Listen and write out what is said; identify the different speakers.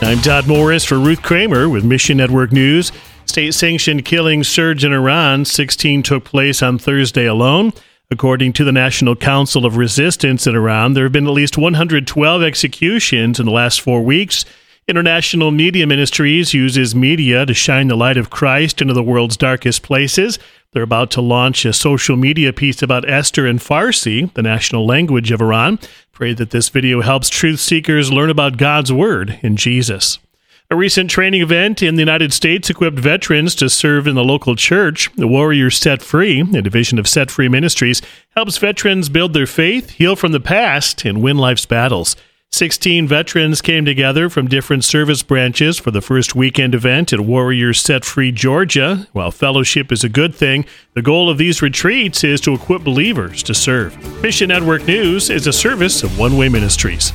Speaker 1: I'm Todd Morris for Ruth Kramer with Mission Network News. State sanctioned killings surge in Iran. 16 took place on Thursday alone. According to the National Council of Resistance in Iran, there have been at least 112 executions in the last four weeks. International Media Ministries uses media to shine the light of Christ into the world's darkest places. They're about to launch a social media piece about Esther in Farsi, the national language of Iran. Pray that this video helps truth seekers learn about God's Word in Jesus. A recent training event in the United States equipped veterans to serve in the local church. The Warriors Set Free, a division of Set Free Ministries, helps veterans build their faith, heal from the past, and win life's battles. 16 veterans came together from different service branches for the first weekend event at Warriors Set Free, Georgia. While fellowship is a good thing, the goal of these retreats is to equip believers to serve. Mission Network News is a service of One Way Ministries.